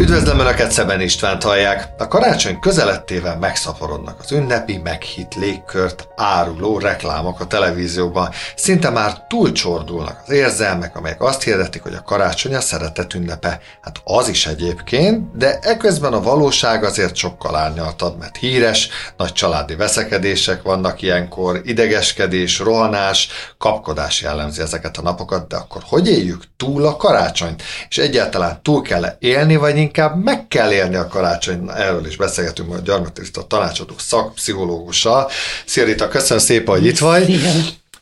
Üdvözlöm Önöket, Szeben Istvánt hallják. A karácsony közelettével megszaporodnak az ünnepi, meghitt légkört áruló reklámok a televízióban. Szinte már túlcsordulnak az érzelmek, amelyek azt hirdetik, hogy a karácsony a szeretet ünnepe. Hát az is egyébként, de eközben a valóság azért sokkal árnyaltabb, mert híres, nagy családi veszekedések vannak ilyenkor, idegeskedés, rohanás, kapkodás jellemzi ezeket a napokat, de akkor hogy éljük túl a karácsonyt? És egyáltalán túl kell élni, vagy inkább meg kell élni a karácsony. Erről is beszélgetünk majd Gyarmati Rita tanácsadó szakpszichológussal. Szia Rita, köszönöm szépen, hogy itt vagy. Szia.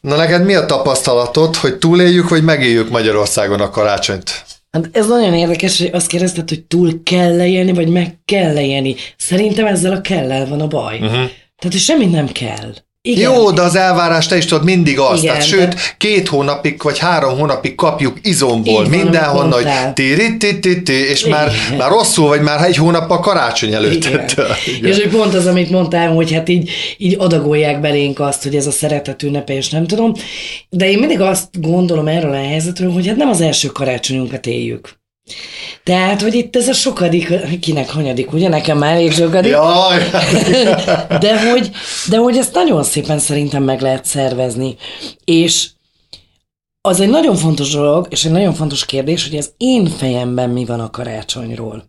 Na neked mi a tapasztalatod, hogy túléljük, vagy megéljük Magyarországon a karácsonyt? Hát ez nagyon érdekes, hogy azt kérdezted, hogy túl kell élni, vagy meg kell élni. Szerintem ezzel a kellel van a baj. Uh-huh. Tehát, semmit nem kell. Igen. Jó, de az elvárás te is tudod mindig az. Igen, Tehát, sőt, de... két hónapig vagy három hónapig kapjuk izomból Így van, mindenhonnan, amit hogy ti ti ti ti és már, már rosszul vagy már egy hónappal karácsony előtt. Igen. Igen. És hogy pont az, amit mondtál, hogy hát így, így adagolják belénk azt, hogy ez a szeretet ünnepe, és nem tudom. De én mindig azt gondolom erről a helyzetről, hogy hát nem az első karácsonyunkat éljük. Tehát, hogy itt ez a sokadik, kinek hanyadik, ugye? Nekem már elég sokadik. Jaj, de, hogy, de hogy ezt nagyon szépen szerintem meg lehet szervezni. És az egy nagyon fontos dolog, és egy nagyon fontos kérdés, hogy az én fejemben mi van a karácsonyról.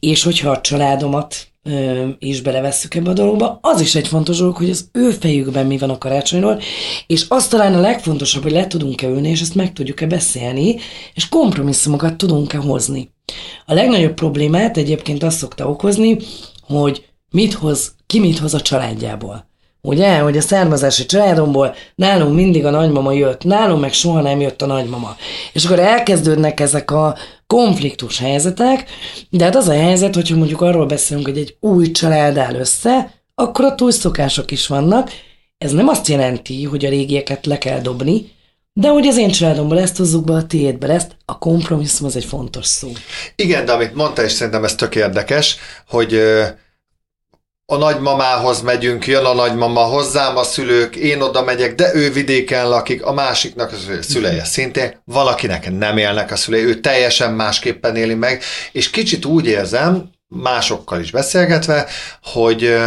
És hogyha a családomat is belevesszük ebbe a dologba, az is egy fontos dolog, hogy az ő fejükben mi van a karácsonyról, és az talán a legfontosabb, hogy le tudunk-e ülni, és ezt meg tudjuk-e beszélni, és kompromisszumokat tudunk-e hozni. A legnagyobb problémát egyébként azt szokta okozni, hogy mit hoz, ki mit hoz a családjából. Ugye, hogy a származási családomból nálunk mindig a nagymama jött, nálunk meg soha nem jött a nagymama. És akkor elkezdődnek ezek a konfliktus helyzetek, de hát az a helyzet, hogyha mondjuk arról beszélünk, hogy egy új család áll össze, akkor a túlszokások is vannak. Ez nem azt jelenti, hogy a régieket le kell dobni, de hogy az én családomból ezt hozzuk be, a tiédbe ezt, a kompromisszum az egy fontos szó. Igen, de amit mondta, és szerintem ez tök érdekes, hogy a nagymamához megyünk, jön a nagymama hozzám, a szülők, én oda megyek, de ő vidéken lakik, a másiknak az ő szüleje szintén, valakinek nem élnek a szülei, ő teljesen másképpen éli meg, és kicsit úgy érzem, másokkal is beszélgetve, hogy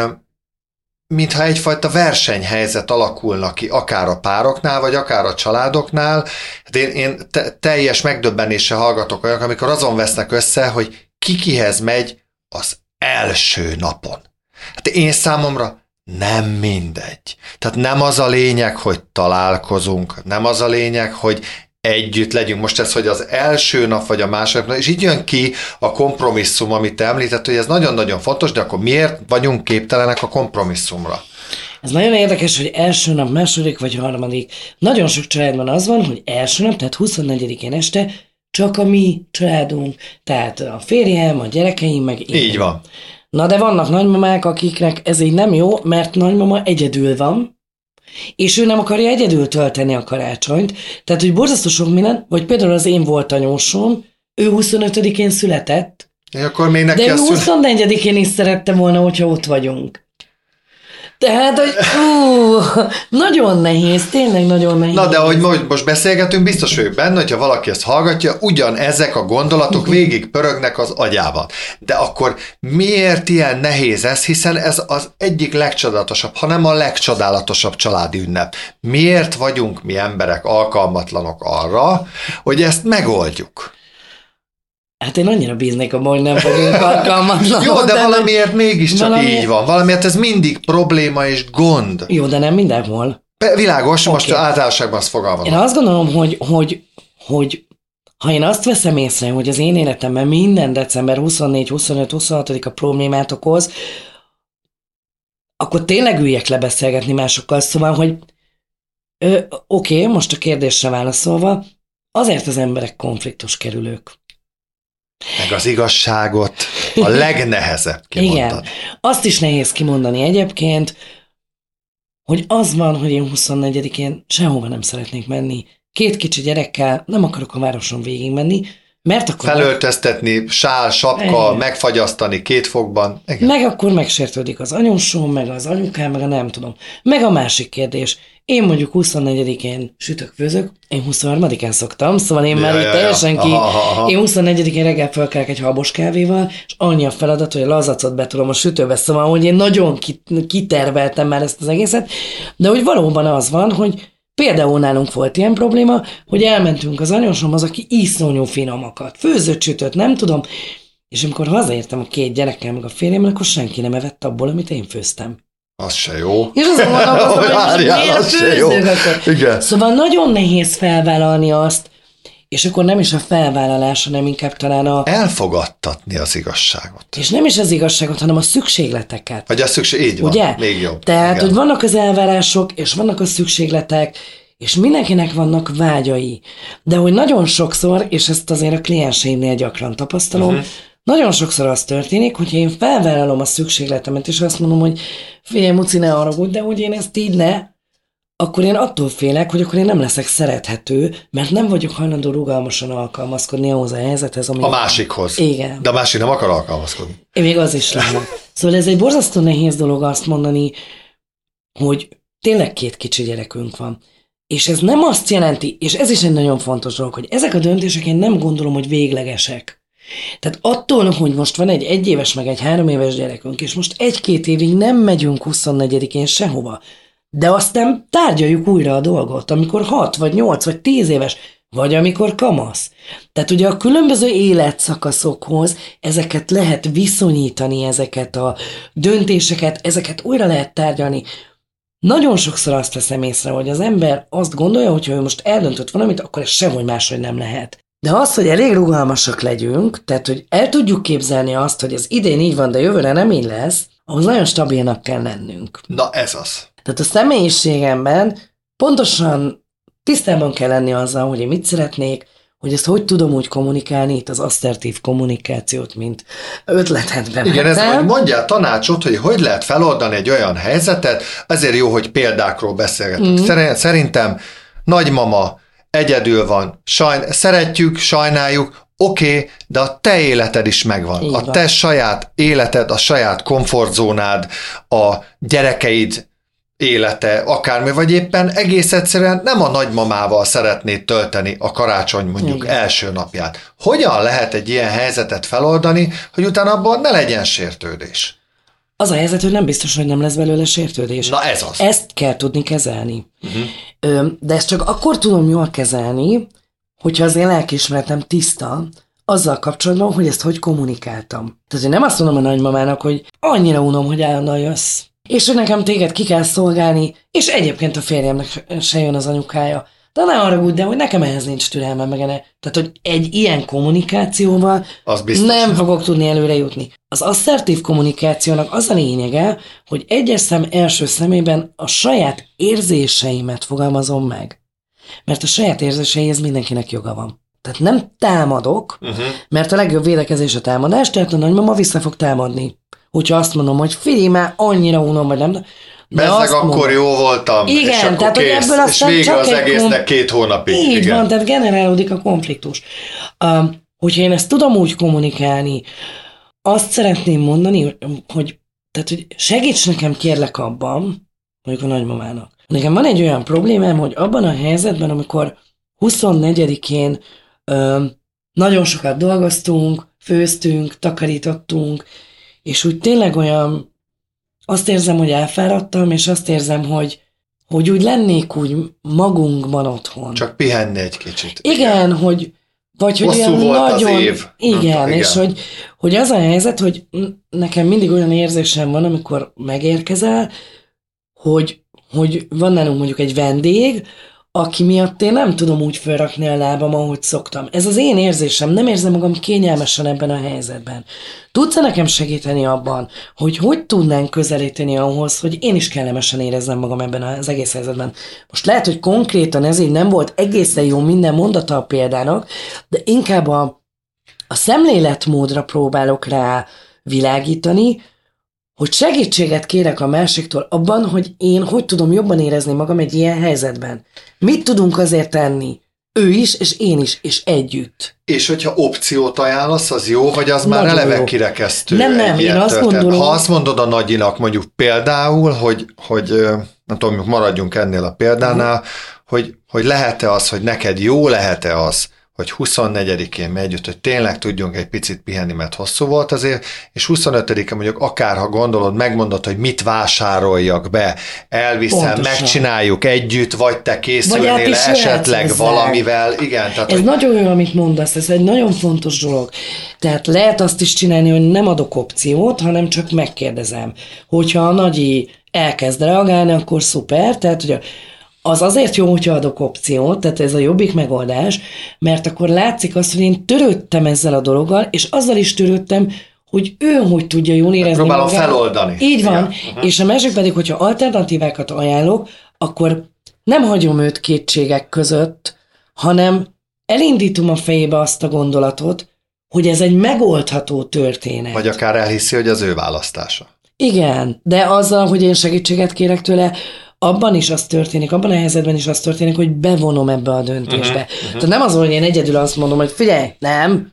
mintha egyfajta versenyhelyzet alakulna ki, akár a pároknál, vagy akár a családoknál. Hát én, én te, teljes megdöbbenéssel hallgatok olyanok, amikor azon vesznek össze, hogy ki kihez megy az első napon. Hát én számomra nem mindegy. Tehát nem az a lényeg, hogy találkozunk, nem az a lényeg, hogy együtt legyünk. Most ez, hogy az első nap vagy a második nap, és így jön ki a kompromisszum, amit te említett, hogy ez nagyon-nagyon fontos, de akkor miért vagyunk képtelenek a kompromisszumra? Ez nagyon érdekes, hogy első nap, második vagy harmadik. Nagyon sok családban az van, hogy első nap, tehát 24-én este csak a mi családunk, tehát a férjem, a gyerekeim, meg én. Így van. Na de vannak nagymamák, akiknek ez így nem jó, mert nagymama egyedül van, és ő nem akarja egyedül tölteni a karácsonyt. Tehát, hogy borzasztó sok minden, vagy például az én volt anyósom, ő 25-én született, akkor még neki de ő azt szüle... 24-én is szerette volna, hogyha ott vagyunk. Tehát, hogy ú, nagyon nehéz, tényleg nagyon nehéz. Na, de hogy most, most beszélgetünk, biztos vagyok benne, hogyha valaki ezt hallgatja, ugyan ezek a gondolatok végig pörögnek az agyában. De akkor miért ilyen nehéz ez, hiszen ez az egyik legcsodálatosabb, hanem a legcsodálatosabb családi ünnep. Miért vagyunk mi emberek alkalmatlanok arra, hogy ezt megoldjuk? Hát én annyira bíznék abban, hogy nem fogunk alkalmatlanok. Jó, de valamiért mégiscsak valami- így van. Valamiért ez mindig probléma és gond. Jó, de nem mindenhol. Be- Világos, most Oké. általánosságban azt Én fogalmazom. azt gondolom, hogy, hogy, hogy ha én azt veszem észre, hogy az én életemben minden december 24, 25, 26 a problémát okoz, akkor tényleg üljek le beszélgetni másokkal. Szóval, hogy oké, most a kérdésre válaszolva, azért az emberek konfliktus kerülők. Meg az igazságot a legnehezebb kimondani. Igen. Azt is nehéz kimondani egyébként, hogy az van, hogy én 24-én sehova nem szeretnék menni. Két kicsi gyerekkel nem akarok a városon végigmenni, Mert akkor Felöltöztetni, sál, sapka, Igen. megfagyasztani két fokban. Igen. Meg akkor megsértődik az anyósom, meg az anyukám, meg a nem tudom. Meg a másik kérdés. Én mondjuk 24-én sütök, főzök, én 23-án szoktam, szóval én már Ja, itt ja, ja. teljesen ki. Aha, aha. Én 24-én reggel fölkelek egy habos kávéval, és annyi a feladat, hogy a lazacot betolom a sütőbe, szóval hogy én nagyon ki- kiterveltem már ezt az egészet, de hogy valóban az van, hogy Például nálunk volt ilyen probléma, hogy elmentünk az anyósomhoz, aki iszonyú finomakat, főzött, sütött, nem tudom, és amikor hazaértem a két gyerekkel, meg a férjemmel, akkor senki nem evett abból, amit én főztem. Az se jó. És azon gondolkoztam, hogy miért az se jó. akkor. Igen. Szóval nagyon nehéz felvállalni azt, és akkor nem is a felvállalás, hanem inkább talán a... Elfogadtatni az igazságot. És nem is az igazságot, hanem a szükségleteket. Vagy a szükség, így van. Ugye? Még jobb. Tehát, Igen. hogy vannak az elvárások, és vannak a szükségletek, és mindenkinek vannak vágyai. De hogy nagyon sokszor, és ezt azért a klienseimnél gyakran tapasztalom, uh-huh. nagyon sokszor az történik, hogy én felvállalom a szükségletemet, és azt mondom, hogy figyelj, Muci, ne haragudj, de hogy én ezt így ne, akkor én attól félek, hogy akkor én nem leszek szerethető, mert nem vagyok hajlandó rugalmasan alkalmazkodni ahhoz a helyzethez, ami... A másikhoz. Igen. De a másik nem akar alkalmazkodni. Én még az is lehet. Szóval ez egy borzasztó nehéz dolog azt mondani, hogy tényleg két kicsi gyerekünk van. És ez nem azt jelenti, és ez is egy nagyon fontos dolog, hogy ezek a döntések én nem gondolom, hogy véglegesek. Tehát attól, hogy most van egy egyéves meg egy három éves gyerekünk, és most egy-két évig nem megyünk 24-én sehova, de aztán tárgyaljuk újra a dolgot, amikor 6 vagy 8 vagy 10 éves, vagy amikor kamasz. Tehát ugye a különböző életszakaszokhoz ezeket lehet viszonyítani, ezeket a döntéseket, ezeket újra lehet tárgyalni. Nagyon sokszor azt veszem észre, hogy az ember azt gondolja, hogy ha ő most eldöntött valamit, akkor ez sehogy máshogy nem lehet. De az, hogy elég rugalmasak legyünk, tehát hogy el tudjuk képzelni azt, hogy ez idén így van, de jövőre nem így lesz, ahhoz nagyon stabilnak kell lennünk. Na ez az. Tehát a személyiségemben pontosan tisztában kell lenni azzal, hogy én mit szeretnék, hogy ezt hogy tudom úgy kommunikálni, itt az asszertív kommunikációt, mint ötletet bevettem. Igen, ez hogy mondjál tanácsot, hogy hogy lehet feloldani egy olyan helyzetet, azért jó, hogy példákról beszélgetünk. Mm. Szerintem nagymama egyedül van, Sajn, szeretjük, sajnáljuk, oké, okay, de a te életed is megvan. Így a te saját életed, a saját komfortzónád, a gyerekeid élete, akármi, vagy éppen egész egyszerűen nem a nagymamával szeretnéd tölteni a karácsony mondjuk Igen. első napját. Hogyan lehet egy ilyen helyzetet feloldani, hogy utána abban ne legyen sértődés? Az a helyzet, hogy nem biztos, hogy nem lesz belőle sértődés. Na ez az. Ezt kell tudni kezelni. Uh-huh. De ezt csak akkor tudom jól kezelni, hogyha az én lelkiismeretem tiszta, azzal kapcsolatban, hogy ezt hogy kommunikáltam. Tehát én nem azt mondom a nagymamának, hogy annyira unom, hogy állandóan jössz. És hogy nekem téged ki kell szolgálni, és egyébként a férjemnek se jön az anyukája. De ne haragudj, de hogy nekem ehhez nincs türelmem, meg enne. Tehát, hogy egy ilyen kommunikációval Az biztos. nem fogok tudni előre jutni. Az asszertív kommunikációnak az a lényege, hogy egyes szem első szemében a saját érzéseimet fogalmazom meg. Mert a saját érzéseihez mindenkinek joga van. Tehát nem támadok, Uh-huh. mert a legjobb védekezés a támadás, tehát a nagymama vissza fog támadni. Hogyha azt mondom, hogy figyelj már, annyira unom, vagy nem. De Bezzeg azt akkor mondom- jó voltam, és Igen, akkor tehát, hogy kész, ebből és aztán vége csak az egésznek kom- két hónapig. Így Igen. van, tehát generálódik a konfliktus. Uh, hogyha én ezt tudom úgy kommunikálni, azt szeretném mondani, hogy- hogy, tehát, hogy segíts nekem kérlek abban, mondjuk a nagymamának. Nekem van egy olyan problémám, hogy abban a helyzetben, amikor 24-én ö, nagyon sokat dolgoztunk, főztünk, takarítottunk, és úgy tényleg olyan, azt érzem, hogy elfáradtam, és azt érzem, hogy, hogy úgy lennék úgy magunkban otthon. Csak pihenni egy kicsit. Igen, hogy vagy hogy Hosszú olyan volt az nagyon, év. Igen, Igen. és hogy, hogy az a helyzet, hogy nekem mindig olyan érzésem van, amikor megérkezel, hogy, hogy van nálunk mondjuk egy vendég, aki miatt én nem tudom úgy felrakni a lábam, ahogy szoktam. Ez az én érzésem, nem érzem magam kényelmesen ebben a helyzetben. Tudsz nekem segíteni abban, hogy hogy tudnánk közelíteni ahhoz, hogy én is kellemesen érezzem magam ebben az egész helyzetben. Most lehet, hogy konkrétan ez így nem volt egészen jó minden mondata a példának, de inkább a, a szemléletmódra próbálok rá világítani, hogy segítséget kérek a másiktól abban, hogy én hogy tudom jobban érezni magam egy ilyen helyzetben. Mit tudunk azért tenni? ő is, és én is, és együtt. És hogyha opciót ajánlasz, az jó, vagy az már Nagyon eleve jó. kirekesztő? Nem, nem, én azt történet? gondolom- Ha azt mondod a nagyinak mondjuk például, hogy, hogy nem tudom, maradjunk ennél a példánál, Mhm. hogy, hogy lehet-e az, hogy neked jó lehet-e az, hogy 24-én megy hogy tényleg tudjunk egy picit pihenni, mert hosszú volt azért, és 25-én mondjuk akárha gondolod, megmondod, hogy mit vásároljak be, elviszem, Pontosan. megcsináljuk együtt, vagy te készülnél jöhetsz esetleg hozzá. valamivel, igen, tehát Ez hogy nagyon jó, amit mondasz, ez egy nagyon fontos dolog. Tehát lehet azt is csinálni, hogy nem adok opciót, hanem csak megkérdezem. Hogyha a nagyi elkezd reagálni, akkor szuper, tehát hogy a- az azért jó, hogyha adok opciót, tehát ez a jobbik megoldás, mert akkor látszik azt, hogy én törődtem ezzel a dologgal, és azzal is törődtem, hogy ő hogy tudja jól érezni Próbálom magát. feloldani. Így van. Igen. És a másik pedig, hogyha alternatívákat ajánlok, akkor nem hagyom őt kétségek között, hanem elindítom a fejébe azt a gondolatot, hogy ez egy megoldható történet. Vagy akár elhiszi, hogy az ő választása. Igen, de azzal, hogy én segítséget kérek tőle, abban is az történik, abban a helyzetben is az történik, hogy bevonom ebbe a döntésbe. Uh-huh, uh-huh. Tehát nem az, hogy én egyedül azt mondom, hogy figyelj, nem,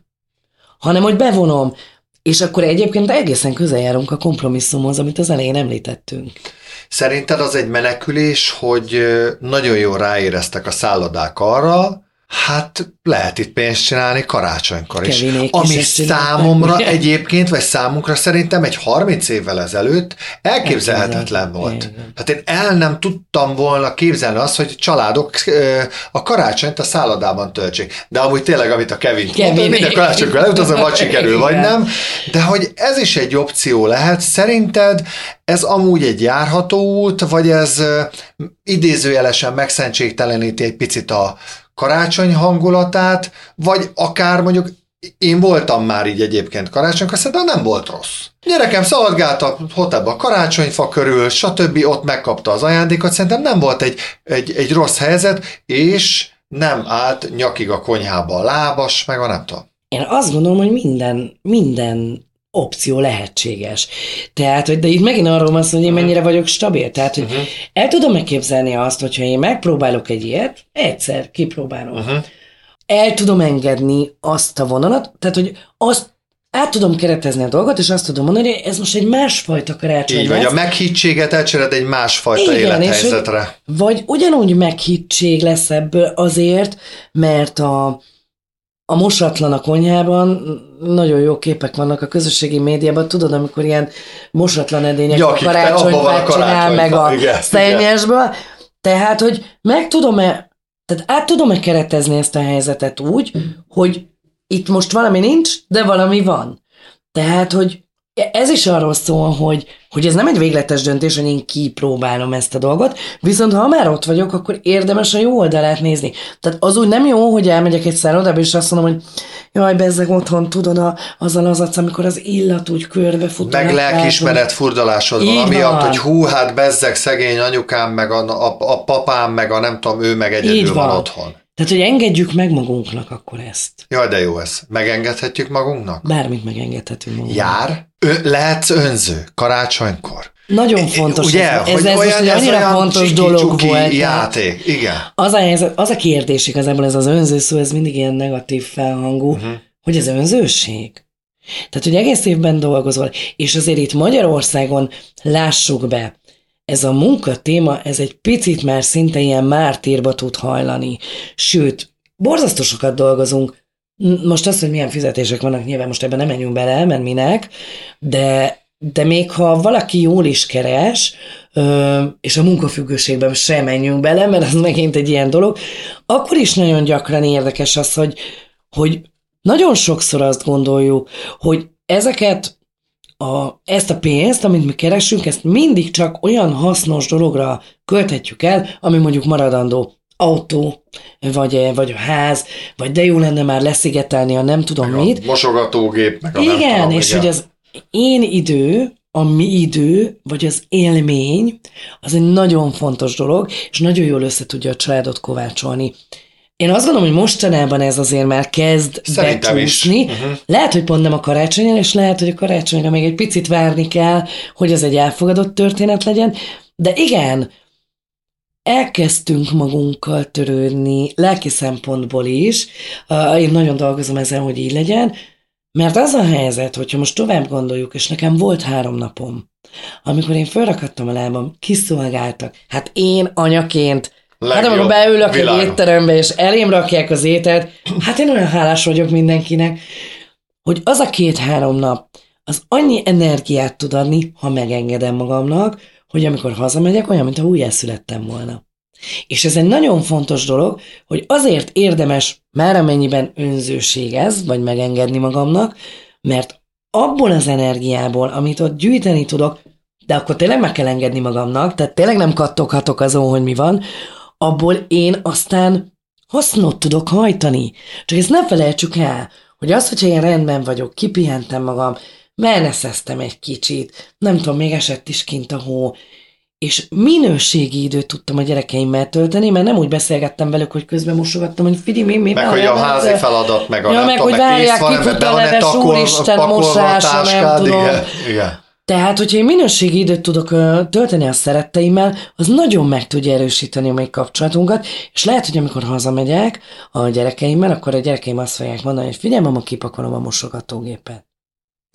hanem hogy bevonom. És akkor egyébként egészen közel járunk a kompromisszumhoz, amit az elején említettünk. Szerinted az egy menekülés, hogy nagyon jól ráéreztek a szállodák arra, hát lehet itt pénzt csinálni karácsonykor is. Kevinék is Ami csinálták, számomra ugye? egyébként, vagy számunkra szerintem egy 30 évvel ezelőtt elképzelhetetlen volt. igen. Hát én el nem tudtam volna képzelni azt, hogy családok a karácsonyt a szállodában töltsék. De amúgy tényleg, amit a Kevin mondta, Kevinék. minden karácsonykor elutazom, vagy sikerül, vagy nem. De hogy ez is egy opció lehet, szerinted ez amúgy egy járható út, vagy ez idézőjelesen megszentségteleníti egy picit a karácsony hangulatát, vagy akár mondjuk én voltam már így egyébként karácsonykor, szerintem nem volt rossz. Gyerekem szaladgált a hotelba a karácsonyfa körül, stb. ott megkapta az ajándékot, szerintem nem volt egy, egy, egy rossz helyzet, és nem állt nyakig a konyhába a lábas, meg a nem tudom. Én azt gondolom, hogy minden, minden opció lehetséges. Tehát, hogy de itt megint arról van szó, hogy én mennyire vagyok stabil. Tehát, hogy uh-huh. el tudom megképzelni azt, hogyha én megpróbálok egy ilyet, egyszer kipróbálom. Uh-huh. El tudom engedni azt a vonalat, tehát, hogy azt át tudom keretezni a dolgot, és azt tudom mondani, hogy ez most egy másfajta karácsony Így vagy, lesz. a meghittséget elcsered egy másfajta Igen, és élethelyzetre. Vagy ugyanúgy meghittség lesz ebből azért, mert a, a mosatlan a konyhában, nagyon jó képek vannak a közösségi médiában, tudod, amikor ilyen mosatlan edények Gyakik, a karácsonyfát csinál, meg a igen, szennyesből. Tehát, hogy meg tudom-e, tehát át tudom-e keretezni ezt a helyzetet úgy, hogy itt most valami nincs, de valami van. Tehát, hogy ez is arról szól, hogy, hogy ez nem egy végletes döntés, hogy én kipróbálom ezt a dolgot, viszont ha már ott vagyok, akkor érdemes a jó oldalát nézni. Tehát az úgy nem jó, hogy elmegyek egy szállodába, és azt mondom, hogy jaj, bezzeg otthon, tudod, a, azzal az amikor az illat úgy körbefut. Meg lakáson. lelkiismeret furdalásod van, amiatt, hogy hú, hát bezzeg szegény anyukám, meg a, a, a papám, meg a nem tudom, ő meg egyedül Így van. van. otthon. Tehát, hogy engedjük meg magunknak akkor ezt. Jaj, de jó ez. Megengedhetjük magunknak? Bármit megengedhetünk magunknak. Jár? Ö, lehetsz önző karácsonykor? Nagyon fontos. Ugye, ez, ez, hogy ez olyan, most ez annyira olyan fontos dolog volt. játék. Igen. Az a, helyzet, az a kérdés igazából, ez az önző szó, ez mindig ilyen negatív felhangú, uh-huh. hogy ez önzőség. Tehát, hogy egész évben dolgozol, és azért itt Magyarországon lássuk be, ez a munka téma, ez egy picit már szinte ilyen mártírba tud hajlani. Sőt, borzasztó sokat dolgozunk. Most az, hogy milyen fizetések vannak, nyilván most ebben nem menjünk bele, mert minek, de, de még ha valaki jól is keres, és a munkafüggőségben sem menjünk bele, mert az megint egy ilyen dolog, akkor is nagyon gyakran érdekes az, hogy, hogy nagyon sokszor azt gondoljuk, hogy ezeket a, ezt a pénzt, amit mi keresünk, ezt mindig csak olyan hasznos dologra költhetjük el, ami mondjuk maradandó autó, vagy, vagy a ház, vagy de jó lenne már leszigetelni a nem tudom Meg mit. a mosogatógép, meg a nem Igen, tudom, és igen. hogy az én idő, a mi idő, vagy az élmény, az egy nagyon fontos dolog, és nagyon jól össze tudja a családot kovácsolni. Én azt gondolom, hogy mostanában ez azért már kezd Szerintem becsúszni. Mhm. Lehet, hogy pont nem a karácsonyon, és lehet, hogy a karácsonyra még egy picit várni kell, hogy ez egy elfogadott történet legyen. De igen, elkezdtünk magunkkal törődni, lelki szempontból is. Én nagyon dolgozom ezen, hogy így legyen, mert az a helyzet, hogyha most tovább gondoljuk, és nekem volt három napom, amikor én felrakadtam a lábam, kiszolgáltak. Hát én anyaként, hát amikor beülök világon. egy étterembe, és elém rakják az ételt, hát én olyan hálás vagyok mindenkinek, hogy az a két-három nap, az annyi energiát tud adni, ha megengedem magamnak, hogy amikor hazamegyek, olyan, mintha újjászülettem volna. És ez egy nagyon fontos dolog, hogy azért érdemes már amennyiben önzőség ez, vagy megengedni magamnak, mert abból az energiából, amit ott gyűjteni tudok, de akkor tényleg meg kell engedni magamnak, tehát tényleg nem kattoghatok azon, hogy mi van, abból én aztán hasznot tudok hajtani. Csak ezt ne felejtsük el, hogy az, hogyha én rendben vagyok, kipihentem magam, meneszeztem egy kicsit, nem tudom, még esett is kint a hó, és minőségi időt tudtam a gyerekeimmel tölteni, mert nem úgy beszélgettem velük, hogy közben mosogattam, hogy figyelj, mi, mi Meg hogy a nem, házi feladat, meg a Ja, meg hogy várják, van, kifut be a takol- úristen, mosása, nem tudom. Igen, igen. Tehát, hogyha én minőségi időt tudok ö, tölteni a szeretteimmel, az nagyon meg tudja erősíteni a mi kapcsolatunkat, és lehet, hogy amikor hazamegyek a gyerekeimmel, akkor a gyerekeim azt fogják mondani, hogy figyelj, mama, kipakolom a mosogatógépet.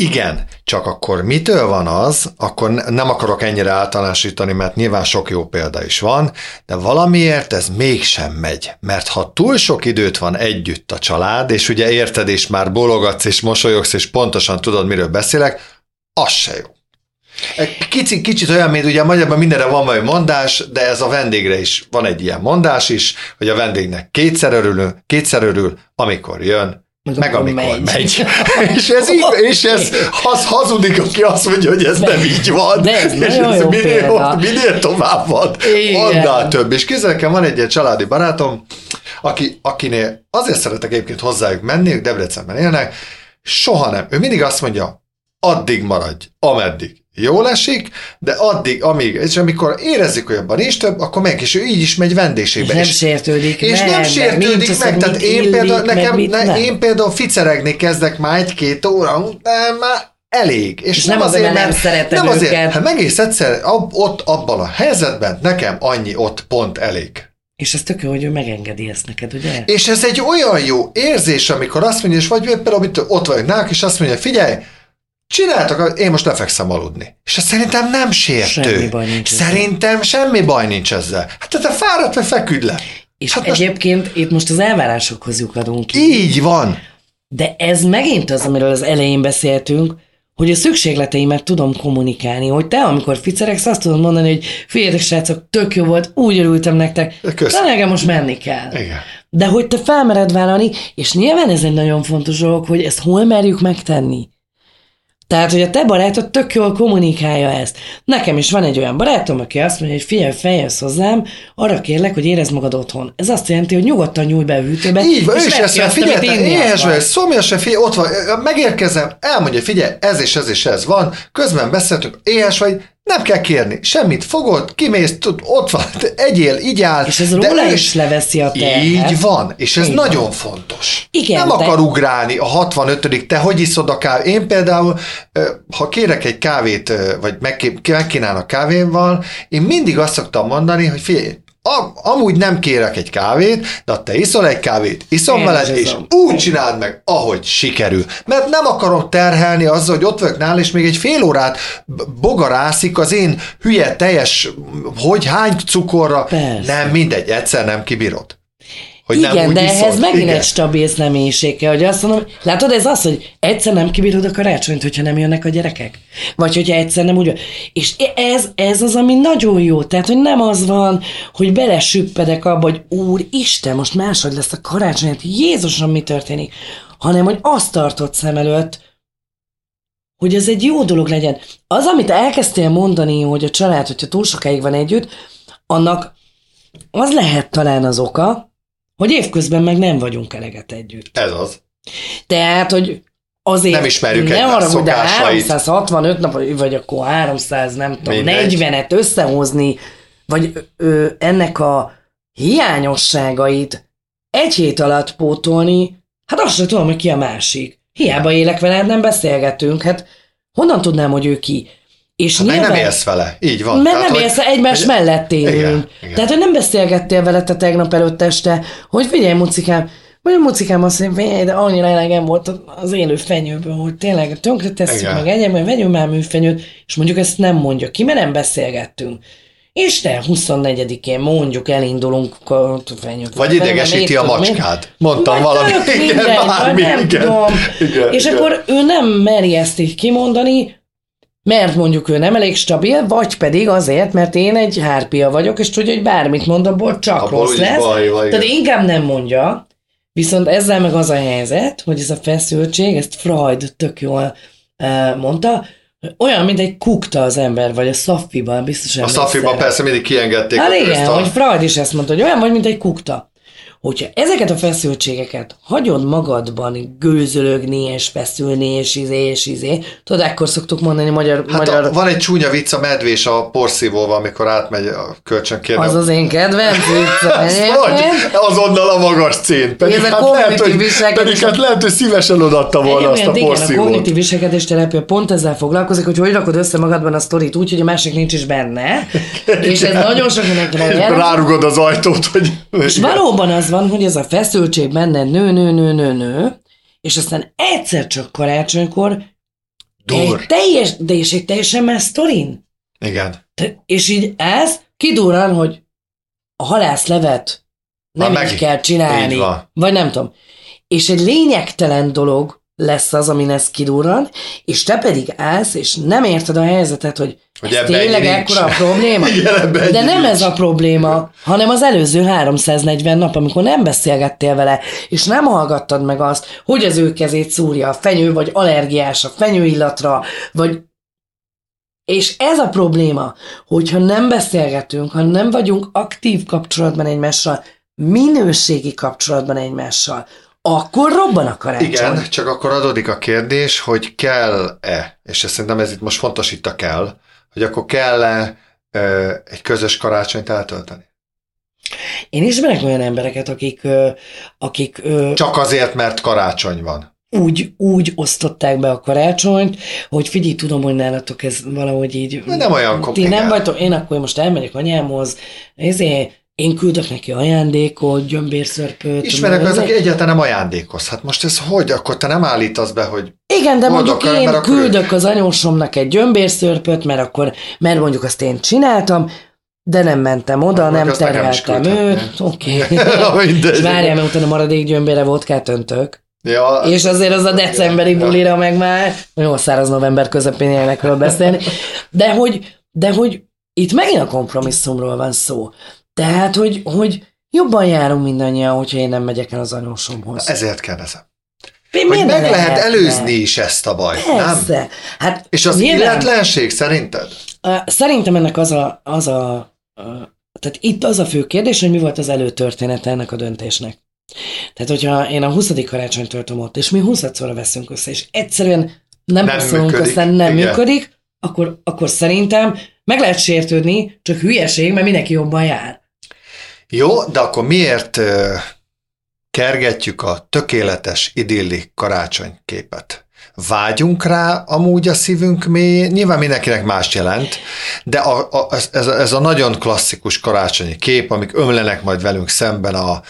Igen, csak akkor mitől van az, akkor ne- nem akarok ennyire általánosítani, mert nyilván sok jó példa is van, de valamiért ez mégsem megy. Mert ha túl sok időt van együtt a család, és ugye érted, és már bologatsz, és mosolyogsz, és pontosan tudod, miről beszélek, az se jó. Kicsit, kicsit olyan, mint ugye magyarban mindenre van valami mondás, de ez a vendégre is van egy ilyen mondás is, hogy a vendégnek kétszer örül, kétszer örül amikor jön, Meg meg, amikor megy. megy. és ez, így, és ez az hazudik, aki azt mondja, hogy ez nem így van. De ez és nagyon jó minél, példa. minél tovább van, Igen. annál több. És kézzel van egy ilyen családi barátom, aki, akinél azért szeretek egyébként hozzájuk menni, ők Debrecenben élnek, soha nem. Ő mindig azt mondja, addig maradj, ameddig jól esik, de addig, amíg, és amikor érezzük, hogy abban nincs több, akkor meg, és ő így is megy És vendégségbe. nem és, sértődik és meg, nem meg sértődik meg, hogy tehát én illik, például, meg nekem, ne, nem. én például ficeregni kezdek már egy-két óra után, már elég. És, És nem azért, mert nem szereted nem azért, őket. hát egész egyszer ab, ott, abban a helyzetben nekem annyi ott pont elég. És ez tök jó, hogy ő megengedi ezt neked, ugye? És ez egy olyan jó érzés, amikor azt mondja, és vagy például amit ott vagyok náluk, és azt mondja, figyelj, csináltak, én most lefekszem aludni. És ez szerintem nem sértő. Semmi baj nincs ezzel. Szerintem semmi baj nincs ezzel. Hát te fáradt, vagy feküdj le. És Hát hát most- egyébként itt most az elvárásokhoz lyukadunk ki. Így van. De ez megint az, amiről az elején beszéltünk, hogy a szükségleteimet tudom kommunikálni, hogy te, amikor ficeregsz, azt tudod mondani, hogy figyeljetek, srácok, tök jó volt, úgy örültem nektek, de nekem most menni kell. Igen. De hogy te felmered vállalni, és nyilván ez egy nagyon fontos dolog, hogy ezt hol merjük megtenni. Tehát, hogy a te barátod tök jól kommunikálja ezt. Nekem is van egy olyan barátom, aki azt mondja, hogy figyelj, feljössz hozzám, arra kérlek, hogy érezd magad otthon. Ez azt jelenti, hogy nyugodtan nyújj be a hűtőbe, Így van, ő is ezt figyelj, éhes vagy, szomjas, figyelj, ott van, megérkezem, elmondja, figyelj, ez és ez és ez van, közben beszéltünk, éhes vagy, nem kell kérni, semmit fogod, kimész, tud, ott van, egyél, igyál. És ez de róla ő is leveszi a terhet. Így van, és ez Így nagyon van. fontos. Igen, nem de- akar ugrálni a 65 te hogy iszod a kávét? Én például, ha kérek egy kávét, vagy megkínálnak kávéval, én mindig azt szoktam mondani, hogy figyelj, a, amúgy nem kérek egy kávét, de ha te iszol egy kávét, iszom Én veled, és iszom. úgy csináld meg, ahogy sikerül. Mert nem akarom terhelni azzal, hogy ott vagyok nála, és még egy fél órát bogarászik az én hülye teljes, hogy hány cukorra, Persze. nem mindegy, egyszer nem kibírod. Hogy nem Igen, úgy de iszod. ehhez megint Igen. egy stabil személyiség kell, hogy azt mondom, látod, ez az, hogy egyszer nem kibírod a karácsonyt, hogyha nem jönnek a gyerekek. Vagy hogyha egyszer nem úgy És ez, ez az, ami nagyon jó. Tehát, hogy nem az van, hogy belesüppedek abba, hogy úr, Isten, most máshogy lesz a karácsony, hát Jézusom, mi történik? Hanem, hogy azt tartott szem előtt, hogy ez egy jó dolog legyen. Az, amit elkezdtél mondani, hogy a család, hogyha túl sokáig van együtt, annak az lehet talán az oka, hogy évközben meg nem vagyunk eleget együtt. Ez az. Tehát, hogy azért Nem ismerjük ne arra, hogy de szokásait. 365 nap, vagy- vagy akkor 300, nem tudom, Mindegy. 40-et összehozni, vagy ö, ennek a hiányosságait egy hét alatt pótolni, hát azt sem tudom, hogy ki a másik. Hiába élek veled, nem beszélgetünk, hát honnan tudnám, hogy ő ki? És Hát nyilván, nem élsz vele. Így van. mert Tehát, nem hogy- élsz egymás hogy- mellett élünk. Igen, igen. Tehát, hogy nem beszélgettél vele te tegnap előtt este, hogy figyelj, mucikám, vagy a mucikám azt mondja, figyelj, de annyira elegem volt az élő fenyőből, hogy tényleg tönkre tesszük meg egyem, hogy vegyünk már műfenyőt, és mondjuk ezt nem mondja ki, mert nem beszélgettünk. És te 24-én mondjuk elindulunk a fenyőt. Vagy idegesíti a macskád. Mondtam Vagy valami. tök Igen, bármi, nem igen. tudom. Igen, És igen. akkor ő nem meri ezt így kimondani, mert mondjuk ő nem elég stabil, vagy pedig azért, mert én egy hárpia vagyok, és tudja, hogy bármit mond, abból csak Abból rossz lesz. baj igen. Tehát inkább nem mondja, viszont ezzel meg az a helyzet, hogy ez a feszültség, ezt Freud tök jól uh, mondta, olyan, mint egy kukta az ember, vagy a szaffiban, biztos A rá. persze mindig kiengedték Hát igen, a... hogy Freud is ezt mondta, hogy olyan vagy, mint egy kukta. Hogyha ezeket a feszültségeket hagyod magadban gőzölögni, és feszülni, és izé, és izé, tudod, ekkor szoktuk mondani magyar... Hát magyar a, van egy csúnya vicc a medvés a porszívóval, amikor átmegy a kölcsönkérni. az az én kedvenc viccem azonnal a magas cén. Pedig, Ez a hát lehet, kognitív hogy, viselkedés. pedig hát lehet, hogy szívesen odaadta volna azt a Egyébként igen, a porszívót. kognitív viselkedés terápia pont ezzel foglalkozik, hogy hogy rakod össze magadban a sztorit úgy, hogy a másik nincs is benne, és ez nagyon sok mindenkinek rárugod az ajtót, hogy... És valóban az van, hogy ez a feszültség benne nő, nő, nő, nő, nő, és aztán egyszer csak karácsonykor Dur. egy teljes, de és egy teljesen más sztorin. Igen. Te- És így ez kidurran, hogy a halászlevet nem így meg- kell csinálni. így van. Vagy nem tudom. És egy lényegtelen dolog lesz az, amin ez kidurran, és te pedig állsz, és nem érted a helyzetet, hogy, Hogy ez tényleg ekkora a probléma. Igen, De nem nincs. ez a probléma, hanem az előző 340 nap, amikor nem beszélgettél vele, és nem hallgattad meg azt, hogy az ő kezét szúrja a fenyő, vagy allergiás a fenyőillatra, vagy és ez a probléma, hogyha nem beszélgetünk, ha nem vagyunk aktív kapcsolatban egymással, minőségi kapcsolatban egymással, akkor robban a karácsony. Igen, csak akkor adódik a kérdés, hogy kell-e, és ezt szerintem ez itt most fontos itt a kell, hogy akkor kell-e ö, egy közös karácsonyt eltölteni. Én ismerek olyan embereket, akik, ö, akik ö, Csak azért, mert karácsony van. úgy, úgy osztották be a karácsonyt, hogy figyelj, tudom, hogy nálatok ez valahogy így... De nem olyan Ti komplikát. nem vagytok, én akkor most elmegyek anyámhoz, ezért én küldök neki ajándékot, gyömbérszörpöt. Ismerek az, aki egyáltalán nem ajándékoz. Hát most ez hogy? Akkor te nem állítasz be, hogy Igen, de Boldog mondjuk én küldök az anyósomnak egy gyömbérszörpöt, mert akkor, mert mondjuk azt én csináltam, de nem mentem oda, Akkor nem terheltem őt. Oké. Mindegy. És várjál, mert utána maradék gyömbére vodkát öntök. Ja, És azért az a decemberi bulira meg már jó száraz november közepén ilyenekről beszélni. De hogy, de hogy itt megint a kompromisszumról van szó. Tehát, hogy, hogy jobban járunk mindannyian, hogyha én nem megyek el az anyósomhoz. ezért kérdezem. Miért Hogy meg lehet előzni is ezt a bajt, nem? Persze. Hát És az nyilván- illetlenség szerinted? Szerintem ennek az a, az a, tehát itt az a fő kérdés, hogy mi volt az előtörténete ennek a döntésnek. Tehát, hogyha én a 20. karácsonyt töltöm ott, és mi 20-szorra veszünk össze, és egyszerűen nem, Nem nem működik. össze, nem Igen. működik, akkor, akkor szerintem meg lehet sértődni, csak hülyeség, mert mindenki jobban jár. Jó, de akkor miért kergetjük a tökéletes, idilli karácsonyképet? Vágyunk rá amúgy a szívünk mélyén, nyilván mindenkinek más jelent, de a, a, ez, ez a nagyon klasszikus karácsonyi kép, amik ömlenek majd velünk szemben a,